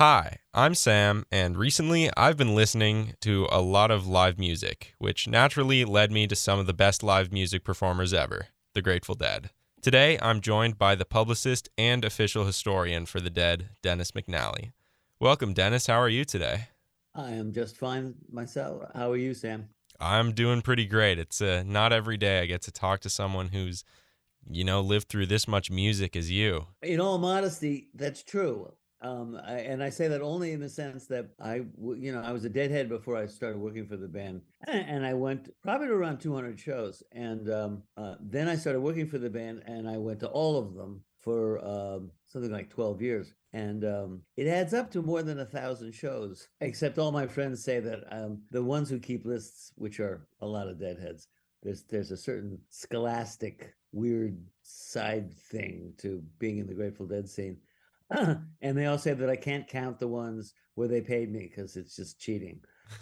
Hi, I'm Sam, and recently I've been listening to a lot of live music, which naturally led me to some of the best live music performers ever, the Grateful Dead. Today I'm joined by the publicist and official historian for the Dead, Dennis McNally. Welcome, Dennis. How are you today? I am just fine myself. How are you, Sam? I'm doing pretty great. It's uh, not every day I get to talk to someone who's, you know, lived through this much music as you. In all modesty, that's true. Um, I, and I say that only in the sense that I, you know, I was a deadhead before I started working for the band, and I went probably to around 200 shows, and um, uh, then I started working for the band, and I went to all of them for um, something like 12 years, and um, it adds up to more than a thousand shows. Except all my friends say that um, the ones who keep lists, which are a lot of deadheads, there's there's a certain scholastic weird side thing to being in the Grateful Dead scene and they all say that I can't count the ones where they paid me because it's just cheating.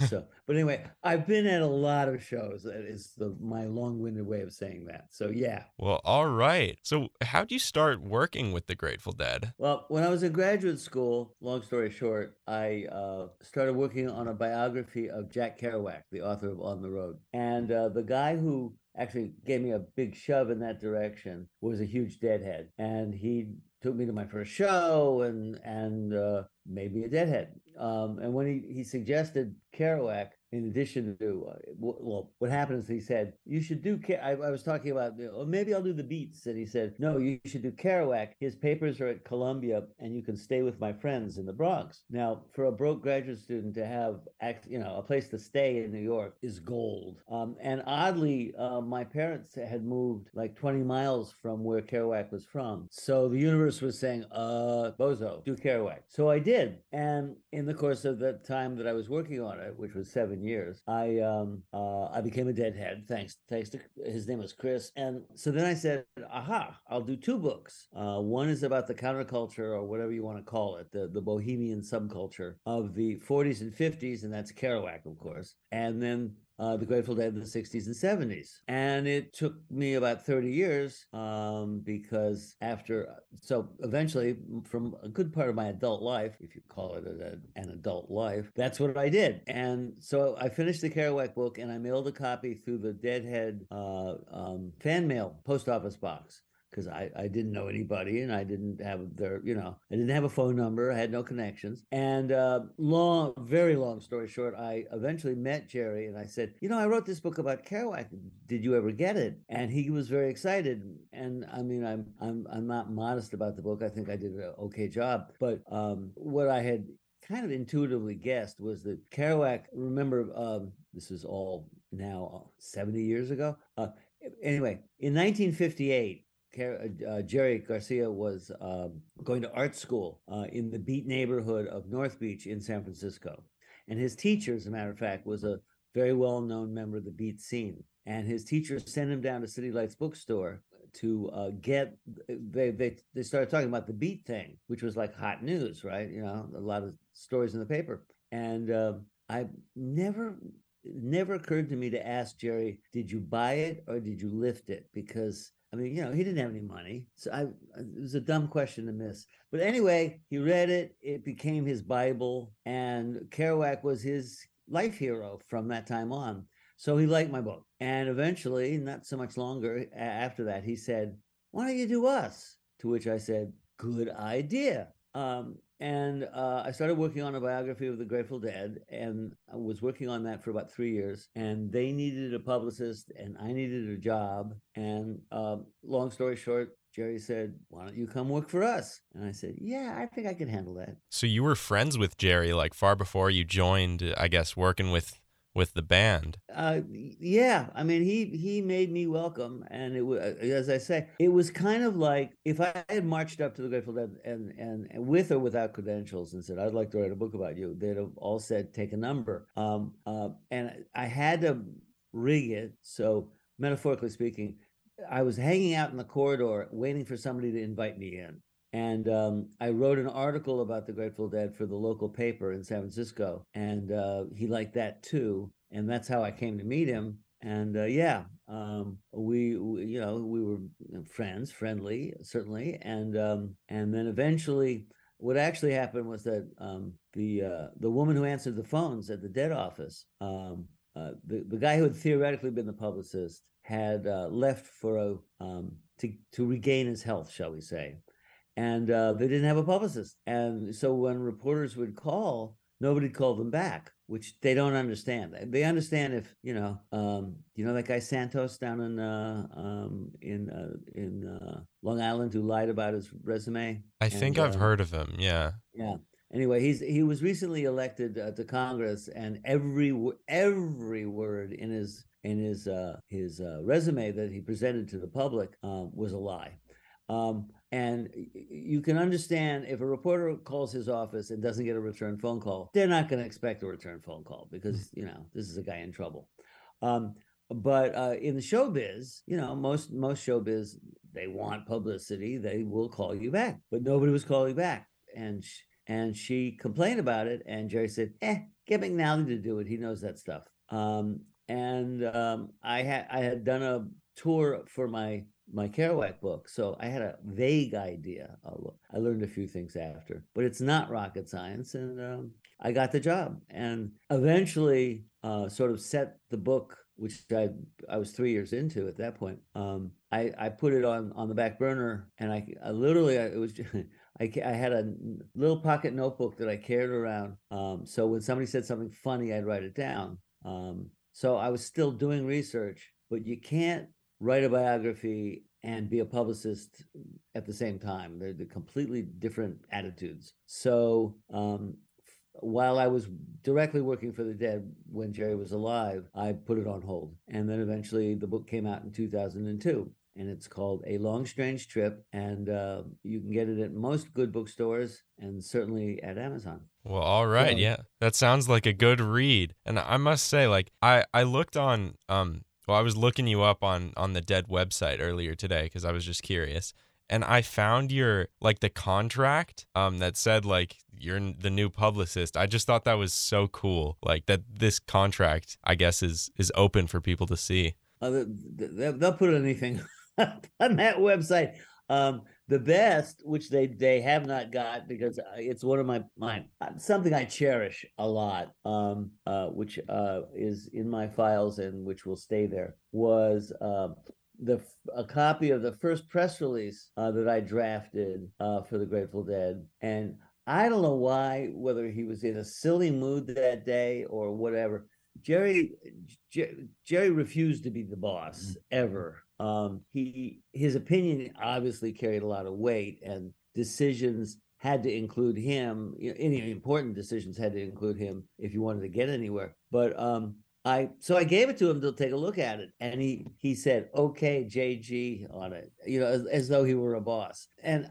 So, but anyway, I've been at a lot of shows. That is the my long-winded way of saying that. So, yeah. Well, all right. So, how'd you start working with the Grateful Dead? Well, when I was in graduate school, long story short, I uh, started working on a biography of Jack Kerouac, the author of On the Road, and uh, the guy who actually gave me a big shove in that direction was a huge deadhead and he took me to my first show and and uh, made me a deadhead. Um, and when he, he suggested Kerouac, in addition to uh, well, what happened is he said you should do. I, I was talking about oh, maybe I'll do the beats, and he said no, you should do Kerouac. His papers are at Columbia, and you can stay with my friends in the Bronx. Now, for a broke graduate student to have you know a place to stay in New York is gold. Um, and oddly, uh, my parents had moved like 20 miles from where Kerouac was from, so the universe was saying, "Uh, bozo, do Kerouac." So I did, and in the course of the time that I was working on it, which was seven years, I um uh, I became a deadhead thanks thanks to his name was Chris, and so then I said, aha, I'll do two books. Uh, one is about the counterculture or whatever you want to call it, the the bohemian subculture of the 40s and 50s, and that's Kerouac, of course, and then uh, the Grateful Dead in the 60s and 70s. And it took me about 30 years um, because after, so eventually, from a good part of my adult life, if you call it a, an adult life, that's what I did. And so I finished the Kerouac book and I mailed a copy through the Deadhead uh, um, fan mail post office box because I, I didn't know anybody and I didn't have their, you know, I didn't have a phone number. I had no connections. And uh, long, very long story short, I eventually met Jerry and I said, you know, I wrote this book about Kerouac. Did you ever get it? And he was very excited. And I mean, I'm, I'm, I'm not modest about the book. I think I did an okay job. But um, what I had kind of intuitively guessed was that Kerouac, remember, um, this is all now 70 years ago. Uh, anyway, in 1958, uh, Jerry Garcia was um, going to art school uh, in the Beat neighborhood of North Beach in San Francisco. And his teacher, as a matter of fact, was a very well known member of the Beat scene. And his teacher sent him down to City Lights bookstore to uh, get they, they they started talking about the beat thing which was like hot news right you know a lot of stories in the paper and uh, i never never occurred to me to ask jerry did you buy it or did you lift it because I mean, you know, he didn't have any money. So I, it was a dumb question to miss. But anyway, he read it. It became his Bible. And Kerouac was his life hero from that time on. So he liked my book. And eventually, not so much longer after that, he said, Why don't you do us? To which I said, Good idea. Um, and uh, I started working on a biography of the Grateful Dead, and I was working on that for about three years. And they needed a publicist, and I needed a job. And uh, long story short, Jerry said, Why don't you come work for us? And I said, Yeah, I think I can handle that. So you were friends with Jerry like far before you joined, I guess, working with with the band. Uh, yeah, I mean, he he made me welcome, and it was as I say, it was kind of like if I had marched up to the Grateful Dead and and, and with or without credentials and said I'd like to write a book about you, they'd have all said take a number. Um, uh, and I had to rig it so metaphorically speaking. I was hanging out in the corridor waiting for somebody to invite me in. And um, I wrote an article about the Grateful Dead for the local paper in San Francisco, and uh, he liked that too. And that's how I came to meet him. And uh, yeah, um, we, we, you know, we were friends, friendly, certainly. And um, and then eventually, what actually happened was that um, the uh, the woman who answered the phones at the dead office, um, uh, the the guy who had theoretically been the publicist, had uh, left for a um, to to regain his health, shall we say, and uh, they didn't have a publicist, and so when reporters would call, nobody called them back which they don't understand. They understand if you know, um, you know that guy Santos down in uh, um, in uh, in uh, Long Island who lied about his resume. I think I've uh, heard of him. Yeah. Yeah. Anyway, he's he was recently elected uh, to Congress, and every every word in his in his uh, his resume that he presented to the public was a lie. Um, and you can understand if a reporter calls his office and doesn't get a return phone call, they're not going to expect a return phone call because, you know, this is a guy in trouble. Um, but uh, in the showbiz, you know, most most showbiz, they want publicity. They will call you back, but nobody was calling back, and sh- and she complained about it. And Jerry said, "Eh, get McNally to do it. He knows that stuff." Um, and um, I had I had done a tour for my my Kerouac book. So I had a vague idea. I learned a few things after, but it's not rocket science. And um, I got the job and eventually uh, sort of set the book, which I, I was three years into at that point. Um, I, I put it on, on the back burner and I, I literally, I, it was, just, I, I had a little pocket notebook that I carried around. Um, so when somebody said something funny, I'd write it down. Um, so I was still doing research, but you can't write a biography and be a publicist at the same time. They're, they're completely different attitudes. So um, while I was directly working for the dead when Jerry was alive, I put it on hold. And then eventually the book came out in 2002. And it's called A Long Strange Trip. And uh, you can get it at most good bookstores and certainly at Amazon. Well, all right. So, yeah. That sounds like a good read. And I must say, like, I, I looked on um, well, I was looking you up on on the Dead website earlier today because I was just curious, and I found your like the contract um that said like you're the new publicist. I just thought that was so cool, like that this contract I guess is is open for people to see. Uh, they'll put anything on that website. Um, the best, which they they have not got because it's one of my my something I cherish a lot, um, uh, which uh, is in my files and which will stay there, was uh, the a copy of the first press release uh, that I drafted uh, for the Grateful Dead, and I don't know why, whether he was in a silly mood that day or whatever. Jerry Jerry refused to be the boss mm-hmm. ever um, he his opinion obviously carried a lot of weight, and decisions had to include him. You know, any important decisions had to include him if you wanted to get anywhere. But um, I so I gave it to him to take a look at it, and he he said, "Okay, JG on it," you know, as, as though he were a boss. And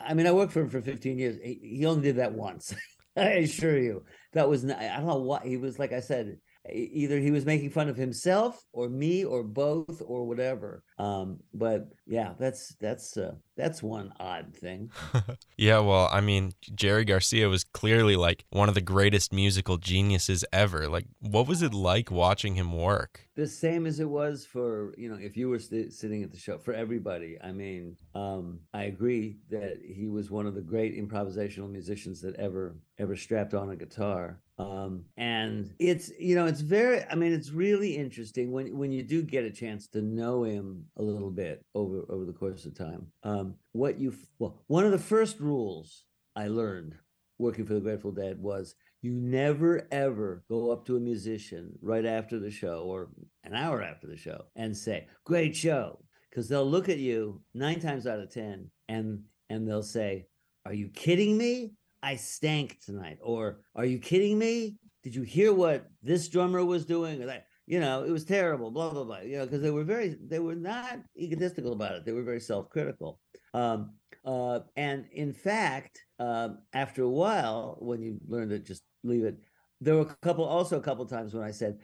I mean, I worked for him for 15 years. He, he only did that once. I assure you, that was not, I don't know what he was like. I said either he was making fun of himself or me or both or whatever. Um, but yeah that's that's uh, that's one odd thing. Yeah well i mean jerry garcia was clearly like one of the greatest musical geniuses ever. Like what was it like watching him work? The same as it was for you know if you were st- sitting at the show for everybody i mean um, i agree that he was one of the great improvisational musicians that ever ever strapped on a guitar um, and it's you know it's very i mean it's really interesting when when you do get a chance to know him a little bit over over the course of time. Um, what you well one of the first rules i learned working for the grateful dead was you never ever go up to a musician right after the show or an hour after the show and say great show because they'll look at you nine times out of ten and and they'll say are you kidding me I stank tonight. Or are you kidding me? Did you hear what this drummer was doing? That, you know, it was terrible, blah, blah, blah. You know, because they were very, they were not egotistical about it. They were very self critical. Um, uh, and in fact, uh, after a while, when you learn to just leave it, there were a couple, also a couple times when I said,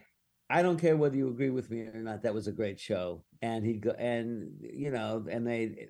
I don't care whether you agree with me or not. That was a great show, and he'd go, and you know, and they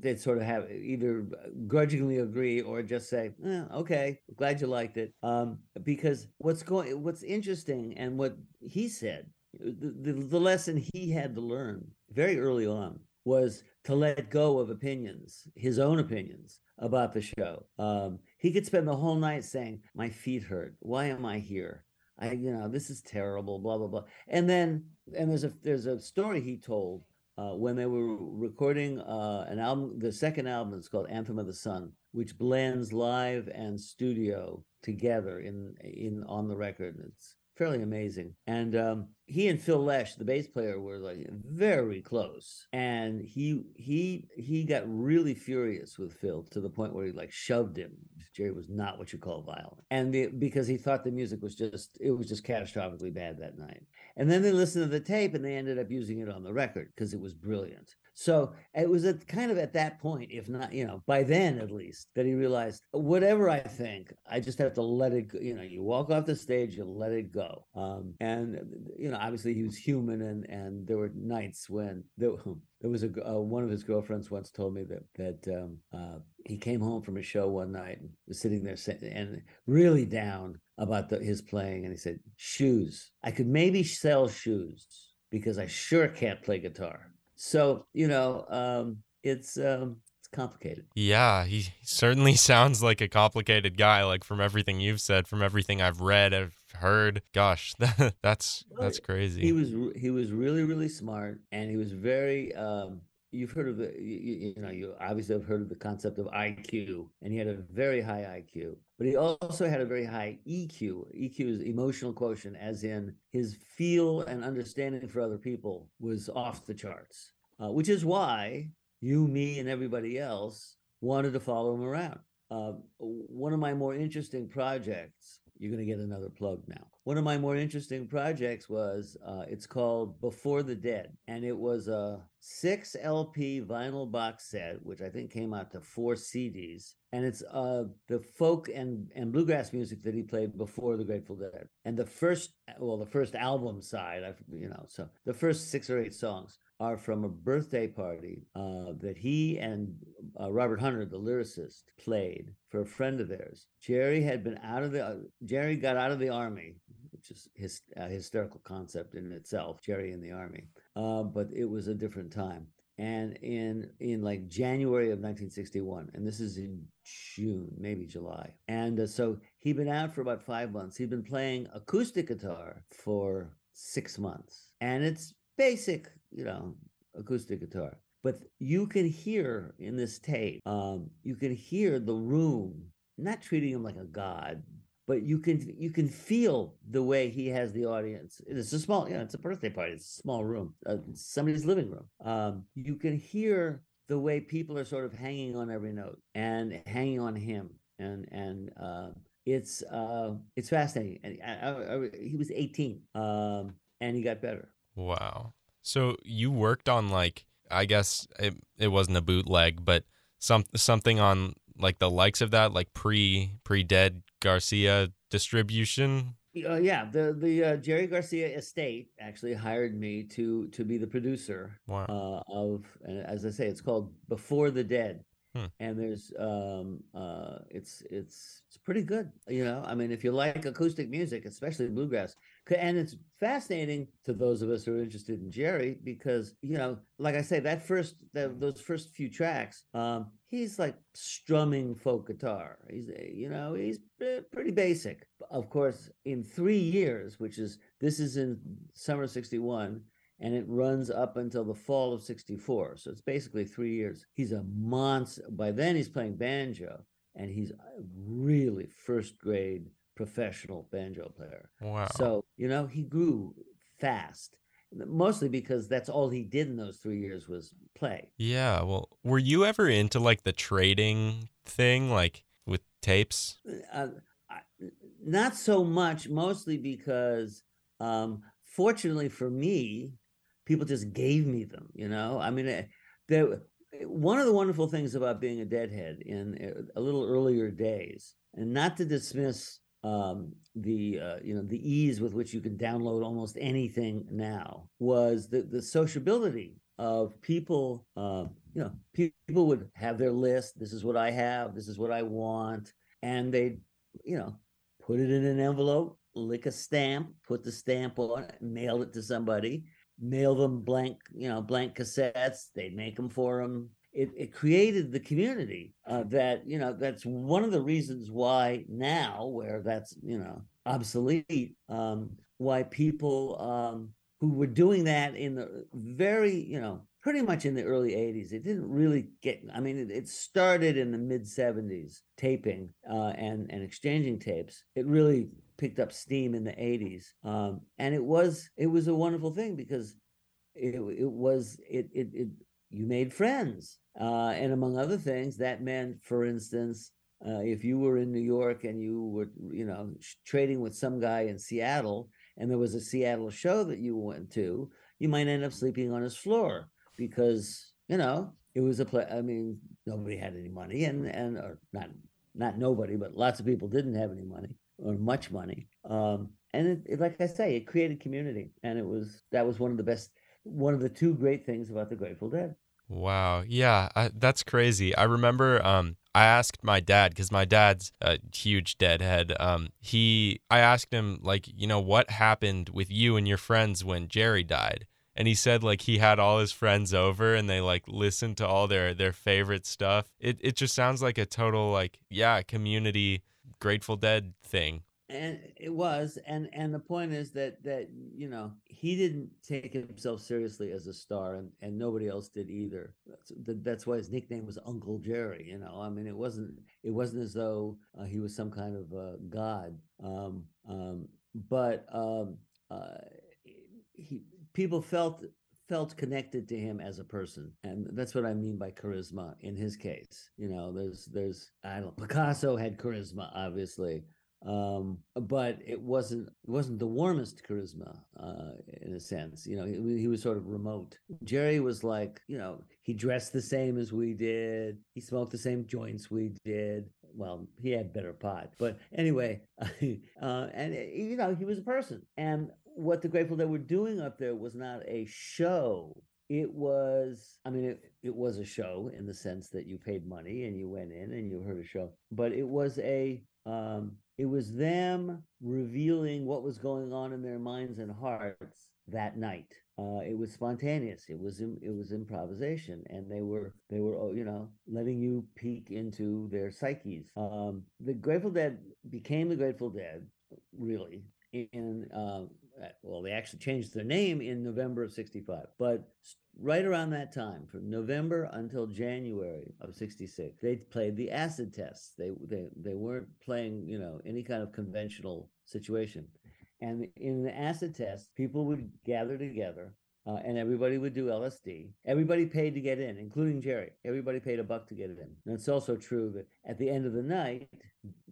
they'd sort of have either grudgingly agree or just say, eh, "Okay, glad you liked it." Um, because what's going, what's interesting, and what he said, the, the, the lesson he had to learn very early on was to let go of opinions, his own opinions about the show. Um, he could spend the whole night saying, "My feet hurt. Why am I here? I, you know, this is terrible." Blah blah blah. And then, and there's a there's a story he told uh, when they were recording uh, an album. The second album is called Anthem of the Sun, which blends live and studio together in in on the record. It's fairly amazing. And um, he and Phil Lesh, the bass player, were like very close. And he he he got really furious with Phil to the point where he like shoved him. Jerry was not what you call violent, and the, because he thought the music was just it was just catastrophically bad that night. And then they listened to the tape and they ended up using it on the record because it was brilliant. So it was at kind of at that point, if not, you know, by then at least, that he realized whatever I think, I just have to let it go. You know, you walk off the stage, you let it go. Um, and you know, obviously he was human, and and there were nights when there, there was a uh, one of his girlfriends once told me that that um, uh, he came home from a show one night and was sitting there and really down about the, his playing, and he said, "Shoes, I could maybe sell shoes." Because I sure can't play guitar. So you know, um, it's um, it's complicated. Yeah, he certainly sounds like a complicated guy. Like from everything you've said, from everything I've read, I've heard. Gosh, that's that's crazy. He was he was really really smart, and he was very. Um, you've heard of the you, you, know you obviously have heard of the concept of IQ and he had a very high IQ but he also had a very high EQ EQ is emotional quotient as in his feel and understanding for other people was off the charts uh, which is why you me and everybody else wanted to follow him around uh, one of my more interesting projects you're going to get another plug now. One of my more interesting projects was uh, it's called Before the Dead, and it was a six LP vinyl box set, which I think came out to four CDs, and it's uh, the folk and and bluegrass music that he played before the Grateful Dead. And the first, well, the first album side, I've, you know, so the first six or eight songs are from a birthday party uh, that he and uh, Robert Hunter, the lyricist, played for a friend of theirs. Jerry had been out of the uh, Jerry got out of the army, which is his a hysterical concept in itself. Jerry in the army, uh, but it was a different time. And in in like January of 1961, and this is in June, maybe July. And uh, so he'd been out for about five months. He'd been playing acoustic guitar for six months, and it's basic, you know, acoustic guitar. But you can hear in this tape, um, you can hear the room, not treating him like a god, but you can you can feel the way he has the audience. It's a small, you know, it's a birthday party. It's a small room, uh, somebody's living room. Um, you can hear the way people are sort of hanging on every note and hanging on him, and and uh, it's uh, it's fascinating. And I, I, I, he was 18, um, and he got better. Wow. So you worked on like I guess it it wasn't a bootleg, but some something on like the likes of that, like pre pre dead Garcia distribution. Uh, yeah, the the uh, Jerry Garcia estate actually hired me to to be the producer wow. uh, of, and as I say, it's called Before the Dead, hmm. and there's um uh it's it's it's pretty good. You know, I mean, if you like acoustic music, especially bluegrass, and it's fascinating to those of us who are interested in Jerry because you know, like I say, that first that, those first few tracks, um, he's like strumming folk guitar. He's eh, you know he's eh, pretty basic. Of course, in three years, which is this is in summer '61 and it runs up until the fall of 64 so it's basically three years he's a monster by then he's playing banjo and he's a really first grade professional banjo player. Wow. So, you know, he grew fast, mostly because that's all he did in those three years was play. Yeah. Well, were you ever into like the trading thing, like with tapes? Uh, not so much, mostly because, um, fortunately for me, people just gave me them, you know? I mean, eh, there, one of the wonderful things about being a deadhead in eh, a little earlier days, and not to dismiss um, the uh, you know the ease with which you can download almost anything now was the the sociability of people. Uh, you know, people would have their list. This is what I have. This is what I want, and they, you know, put it in an envelope, lick a stamp, put the stamp on it, mail it to somebody, mail them blank, you know, blank cassettes. They'd make them for them it, it created the community uh, that you know that's one of the reasons why now where that's you know obsolete um, why people um, who were doing that in the very you know pretty much in the early 80s it didn't really get i mean it, it started in the mid 70s taping uh, and and exchanging tapes. It really picked up steam in the 80s um, and it was it was a wonderful thing because it, it was it, it it you made friends uh, and among other things that meant for instance uh, if you were in new york and you were you know trading with some guy in seattle and there was a seattle show that you went to you might end up sleeping on his floor because you know it was a play. I mean, nobody had any money, and and or not not nobody, but lots of people didn't have any money or much money. Um, and it, it, like I say, it created community, and it was that was one of the best, one of the two great things about the Grateful Dead. Wow, yeah, I, that's crazy. I remember um, I asked my dad because my dad's a huge deadhead. Um, he, I asked him like, you know, what happened with you and your friends when Jerry died, and he said like he had all his friends over and they like listened to all their their favorite stuff. It it just sounds like a total like yeah community Grateful Dead thing. And it was, and and the point is that that you know he didn't take himself seriously as a star, and and nobody else did either. That's, that's why his nickname was Uncle Jerry. You know, I mean, it wasn't it wasn't as though uh, he was some kind of uh, god. Um, um, but um, uh, he people felt felt connected to him as a person and that's what i mean by charisma in his case you know there's there's i don't picasso had charisma obviously um, but it wasn't it wasn't the warmest charisma uh, in a sense you know he, he, was sort of remote. Jerry was like you know he dressed the same as we did. He smoked the same joints we did. Well he had better pot but anyway uh, and you know he was a person. And what the Grateful Dead were doing up there was not a show. It was, I mean, it, it was a show in the sense that you paid money and you went in and you heard a show, but it was a, um, it was them revealing what was going on in their minds and hearts that night. Uh, it was spontaneous. It was it was improvisation, and they were they were oh, you know letting you peek into their psyches. Um, the Grateful Dead became the Grateful Dead, really, in uh, well, they actually changed their name in November of 65. But right around that time, from November until January of 66, they played the acid tests. They, they, they weren't playing, you know, any kind of conventional situation. And in the acid test, people would gather together uh, and everybody would do LSD. Everybody paid to get in, including Jerry. Everybody paid a buck to get in. And it's also true that at the end of the night,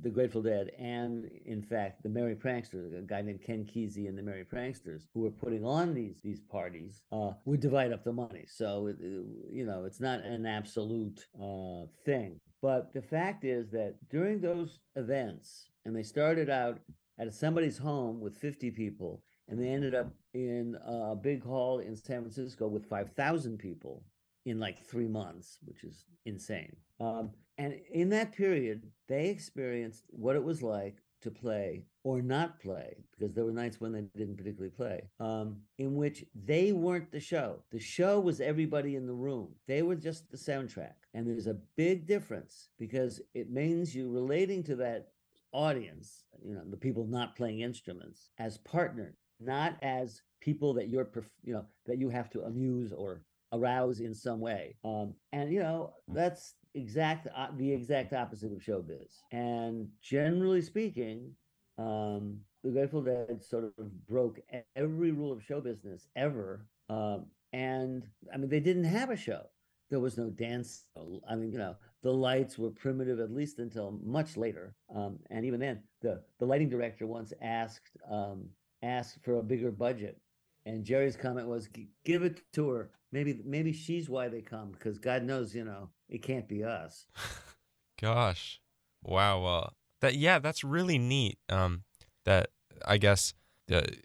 the Grateful Dead and, in fact, the Merry Pranksters, a guy named Ken Kesey and the Merry Pranksters, who were putting on these these parties, uh, would divide up the money. So, it, it, you know, it's not an absolute uh, thing. But the fact is that during those events, and they started out at somebody's home with 50 people, and they ended up in a big hall in San Francisco with 5,000 people in like three months, which is insane. Um, and in that period, they experienced what it was like to play or not play, because there were nights when they didn't particularly play, um, in which they weren't the show. The show was everybody in the room, they were just the soundtrack. And there's a big difference because it means you relating to that audience, you know, the people not playing instruments, as partners not as people that you're you know that you have to amuse or arouse in some way. Um, and you know that's exact uh, the exact opposite of showbiz. And generally speaking um, the grateful dead sort of broke every rule of show business ever. Um, and i mean they didn't have a show. There was no dance i mean you know the lights were primitive at least until much later. Um, and even then the the lighting director once asked um, ask for a bigger budget. And Jerry's comment was, "Give it to her. Maybe, maybe she's why they come because God knows, you know, it can't be us." Gosh, wow. Well, that yeah, that's really neat. Um, that I guess the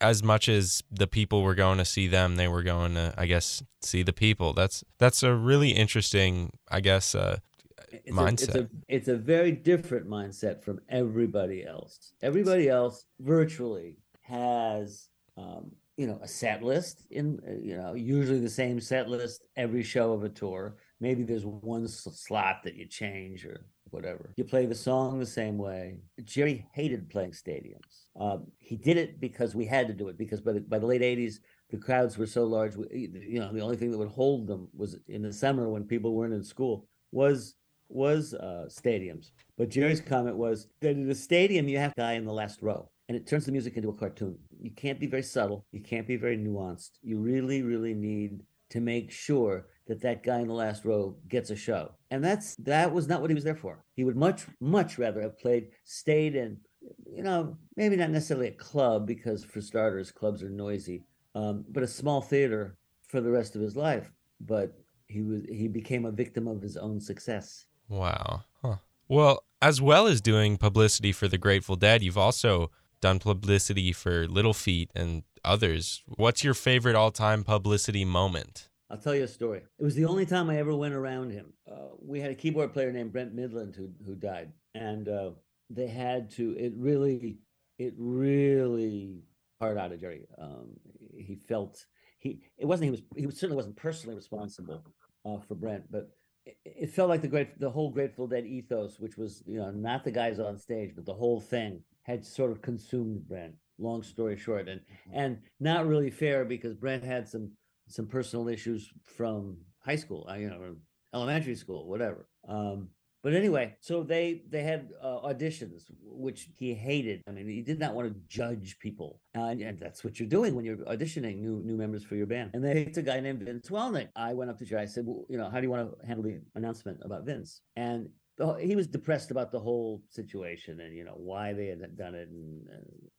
as much as the people were going to see them, they were going to, I guess, see the people. That's that's a really interesting, I guess, uh, it's mindset. A, it's, a, it's a very different mindset from everybody else. Everybody else virtually has, um, you know, a set list in, you know, usually the same set list every show of a tour. maybe there's one slot that you change or whatever. You play the song the same way. Jerry hated playing stadiums. Um, he did it because we had to do it because by the, by the late 80s, the crowds were so large. You know, the only thing that would hold them was in the summer when people weren't in school was was uh, stadiums. But Jerry's comment was that in a stadium you have a guy in the last row, and it turns the music into a cartoon. You can't be very subtle. You can't be very nuanced. You really, really need to make sure that that guy in the last row gets a show. And that's that was not what he was there for. He would much, much rather have played, stayed in, you know, maybe not necessarily a club because for starters, clubs are noisy, um, but a small theater for the rest of his life. But he was he became a victim of his own success. Wow. Huh. Well, as well as doing publicity for the Grateful Dead, you've also done publicity for Little Feat and others. What's your favorite all-time publicity moment? I'll tell you a story. It was the only time I ever went around him. Uh, we had a keyboard player named Brent Mydland who who died, and uh, they had to. It really, it really hard out of Jerry. Um, he felt he. It wasn't he was he certainly wasn't personally responsible uh, for Brent, but it, felt like the great the whole Grateful Dead ethos, which was you know not the guys on stage, but the whole thing had sort of consumed Brent. Long story short, and mm-hmm. and not really fair because Brent had some some personal issues from high school, uh, you know, elementary school, whatever. Um, but anyway, so they they had uh, auditions, which he hated. I mean, he did not want to judge people, uh, and, and, that's what you're doing when you're auditioning new new members for your band. And they picked a guy named Vince Welnick. I went up to Jerry. I said, well, you know, how do you want to handle the announcement about Vince? And the, he was depressed about the whole situation and you know why they had done it, and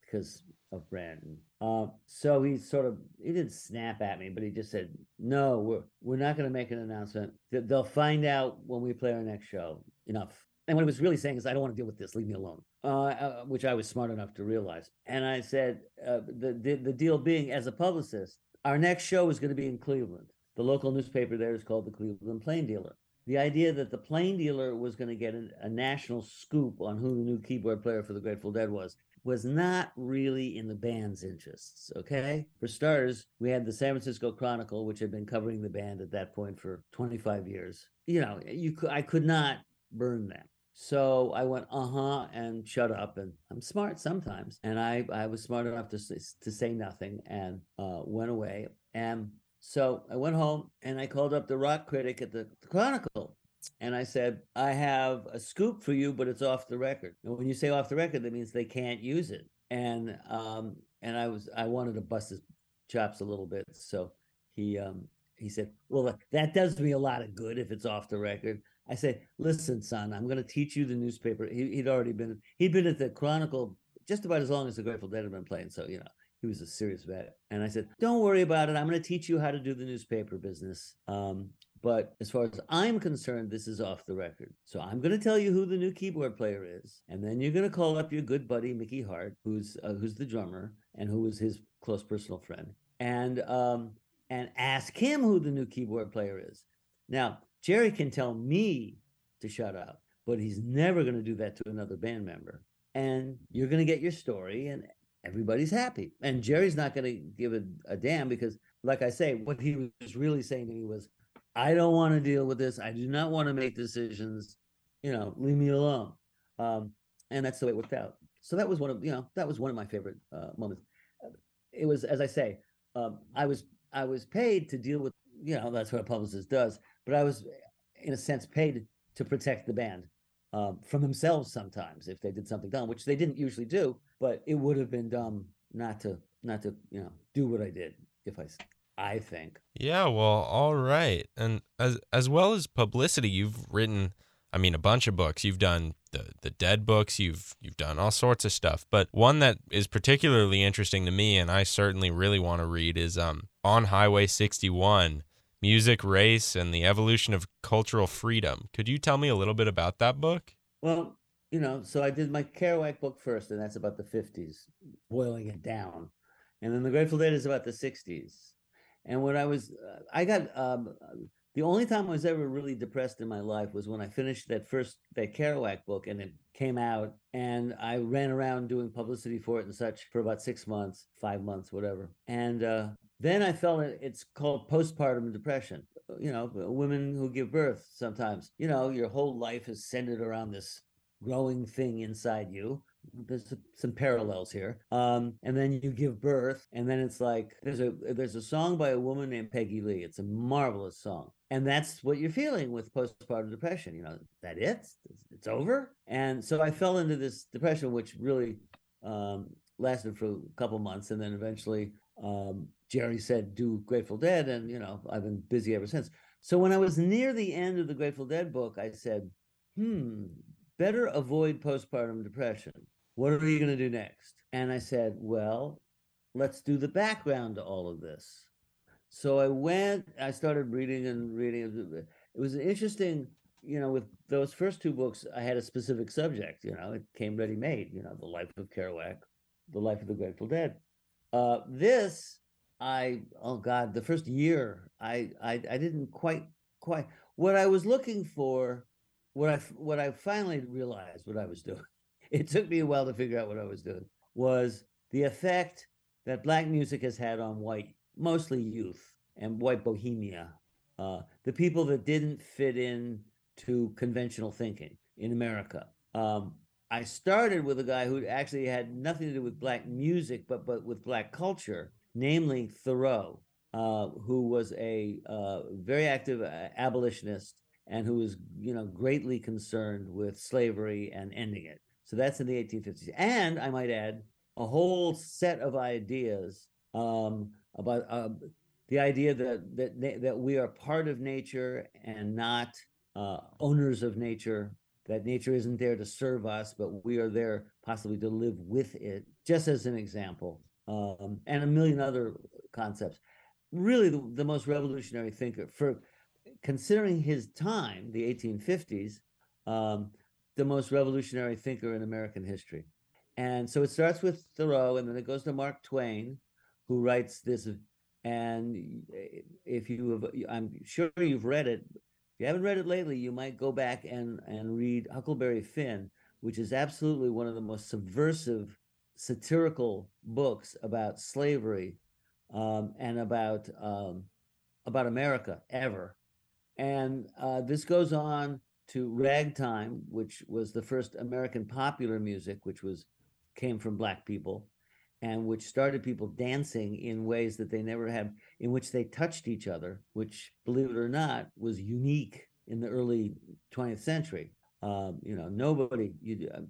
because of Brandon. Uh, so he sort of he didn't snap at me, but he just said, "No, we're we're not going to make an announcement. They'll find out when we play our next show. Enough." And what he was really saying is, "I don't want to deal with this. Leave me alone." Uh, uh, which I was smart enough to realize. And I said, uh, the, the the deal being, as a publicist, our next show is going to be in Cleveland. The local newspaper there is called the Cleveland Plain Dealer. The idea that the Plain Dealer was going to get a, a national scoop on who the new keyboard player for the Grateful Dead was was not really in the band's interests. Okay. For starters, we had the San Francisco Chronicle, which had been covering the band at that point for 25 years. You know, you could, I could not burn them. So I went, uh huh, and shut up. And I'm smart sometimes. And I, I was smart enough to say, to say nothing and uh, went away. And so I went home and I called up the rock critic at the, Chronicle and I said, I have a scoop for you, but it's off the record. And when you say off the record, that means they can't use it. And um, and I was I wanted to bust his chops a little bit. So he um, he said, Well, that does me a lot of good if it's off the record. I say, Listen, son, I'm gonna teach you the newspaper. He, would already been he'd been at the Chronicle just about as long as the Grateful Dead had been playing. So, you know, he was a serious vet. And I said, Don't worry about it. I'm going to teach you how to do the newspaper business. Um, but as far as I'm concerned, this is off the record. So I'm going to tell you who the new keyboard player is, and then you're going to call up your good buddy Mickey Hart, who's uh, who's the drummer and who was his close personal friend, and um, and ask him who the new keyboard player is. Now Jerry can tell me to shut up, but he's never going to do that to another band member. And you're going to get your story, and everybody's happy. And Jerry's not going to give a, a damn because, like I say, what he was really saying to me was, I don't want to deal with this. I do not want to make decisions. You know, leave me alone. Um, and that's the way it worked out. So that was one of you know that was one of my favorite uh, moments. It was as I say, um, I was I was paid to deal with you know that's what a publicist does, but I was in a sense paid to protect the band um, from themselves sometimes if they did something dumb, which they didn't usually do. But it would have been dumb not to not to you know do what I did if I I think. Yeah, well, all right. And as as well as publicity, you've written I mean a bunch of books. You've done the the dead books, you've you've done all sorts of stuff. But one that is particularly interesting to me and I certainly really want to read is um On Highway 61, Music, Race and the Evolution of Cultural Freedom. Could you tell me a little bit about that book? Well, you know, so I did my Kerouac book first, and that's about the 50s, boiling it down. And then the Grateful Dead is about the 60s. And when I was, uh, I got um, the only time I was ever really depressed in my life was when I finished that first that Kerouac book and it came out, and I ran around doing publicity for it and such for about six months, five months, whatever. And uh, then I felt it, it's called postpartum depression. you know, women who give birth sometimes. You know, your whole life is centered around this growing thing inside you. There's some parallels here. Um, and then you give birth, and then it's like there's a there's a song by a woman named Peggy Lee. It's a marvelous song, and that's what you're feeling with postpartum depression. You know, that it it's over. And so I fell into this depression, which really um, lasted for a couple months, and then eventually um, Jerry said, "Do Grateful Dead," and you know I've been busy ever since. So when I was near the end of the Grateful Dead book, I said, "Hmm, better avoid postpartum depression. What are you going to do next?" And I said, "Well, let's do the background to all of this." So I went. I started reading and reading. It was interesting you know, with those first two books, I had a specific subject. You know, it came ready made. You know, the life of Kerouac, the life of the Grateful Dead. Uh, this, I oh God, the first year, I, I I didn't quite quite what I was looking for. What I what I finally realized what I was doing. It took me a while to figure out what I was doing. Was the effect that black music has had on white, mostly youth and white bohemia, uh, the people that didn't fit in to conventional thinking in America. Um, I started with a guy who actually had nothing to do with black music, but but with black culture, namely Thoreau, uh, who was a uh, very active uh, abolitionist and who was you know greatly concerned with slavery and ending it. So that's in the 1850s, and I might add a whole set of ideas um, about uh, the idea that that that we are part of nature and not uh, owners of nature, that nature isn't there to serve us, but we are there possibly to live with it, just as an example, um, and a million other concepts. Really, the, the, most revolutionary thinker for considering his time, the 1850s, um, the most revolutionary thinker in American history. And so it starts with Thoreau, and then it goes to Mark Twain, who writes this. And if you have, I'm sure you've read it, you haven't read it lately, you might go back and, and read Huckleberry Finn, which is absolutely one of the most subversive satirical books about slavery um, and about um, about America ever. And uh, this goes on to ragtime, which was the first American popular music, which was came from black people, and which started people dancing in ways that they never had, in which they touched each other, which, believe it or not, was unique in the early 20th century. Um, you know, nobody you um,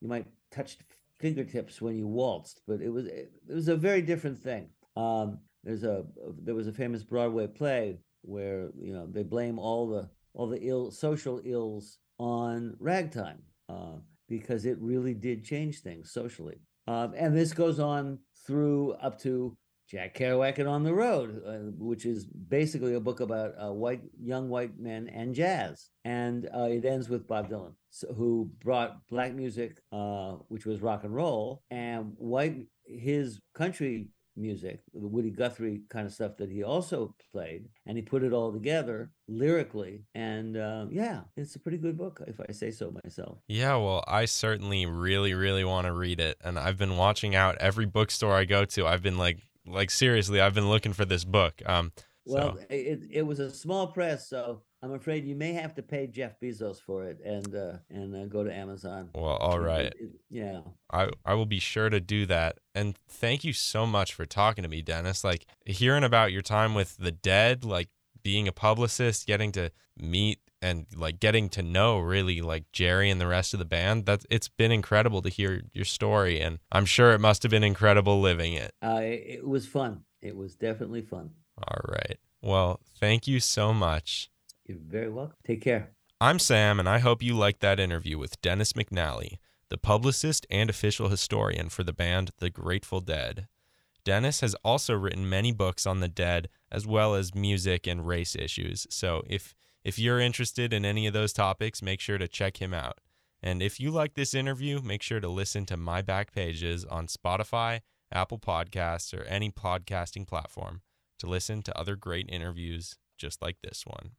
you might touch fingertips when you waltzed, but it was it, was a very different thing. Um, there's a there was a famous Broadway play where you know they blame all the all the ill social ills on ragtime uh, because it really did change things socially. Um, and this goes on through up to Jack Kerouac and On the Road, uh, which is basically a book about uh, white young white men and jazz. And uh, it ends with Bob Dylan, so, who brought black music, uh, which was rock and roll, and white his country music, the Woody Guthrie kind of stuff that he also played, and he put it all together lyrically. And uh, yeah, it's a pretty good book, if I say so myself. Yeah, well, I certainly really, really want to read it, and I've been watching out every bookstore I go to. I've been like, like seriously, I've been looking for this book. Um, well, so. it, it was a small press, so I'm afraid you may have to pay Jeff Bezos for it and uh, and uh, go to Amazon. Well, all right. Yeah. I I will be sure to do that. And thank you so much for talking to me, Dennis. Like hearing about your time with the Dead, like being a publicist, getting to meet and like getting to know really like Jerry and the rest of the band. That's it's been incredible to hear your story, and I'm sure it must have been incredible living it. Uh, it was fun. It was definitely fun. All right. Well, thank you so much. You're very welcome. Take care. I'm Sam, and I hope you liked that interview with Dennis McNally, the publicist and official historian for the band The Grateful Dead. Dennis has also written many books on the dead, as well as music and race issues. So if if you're interested in any of those topics, make sure to check him out. And if you like this interview, make sure to listen to my back pages on Spotify, Apple Podcasts, or any podcasting platform to listen to other great interviews just like this one.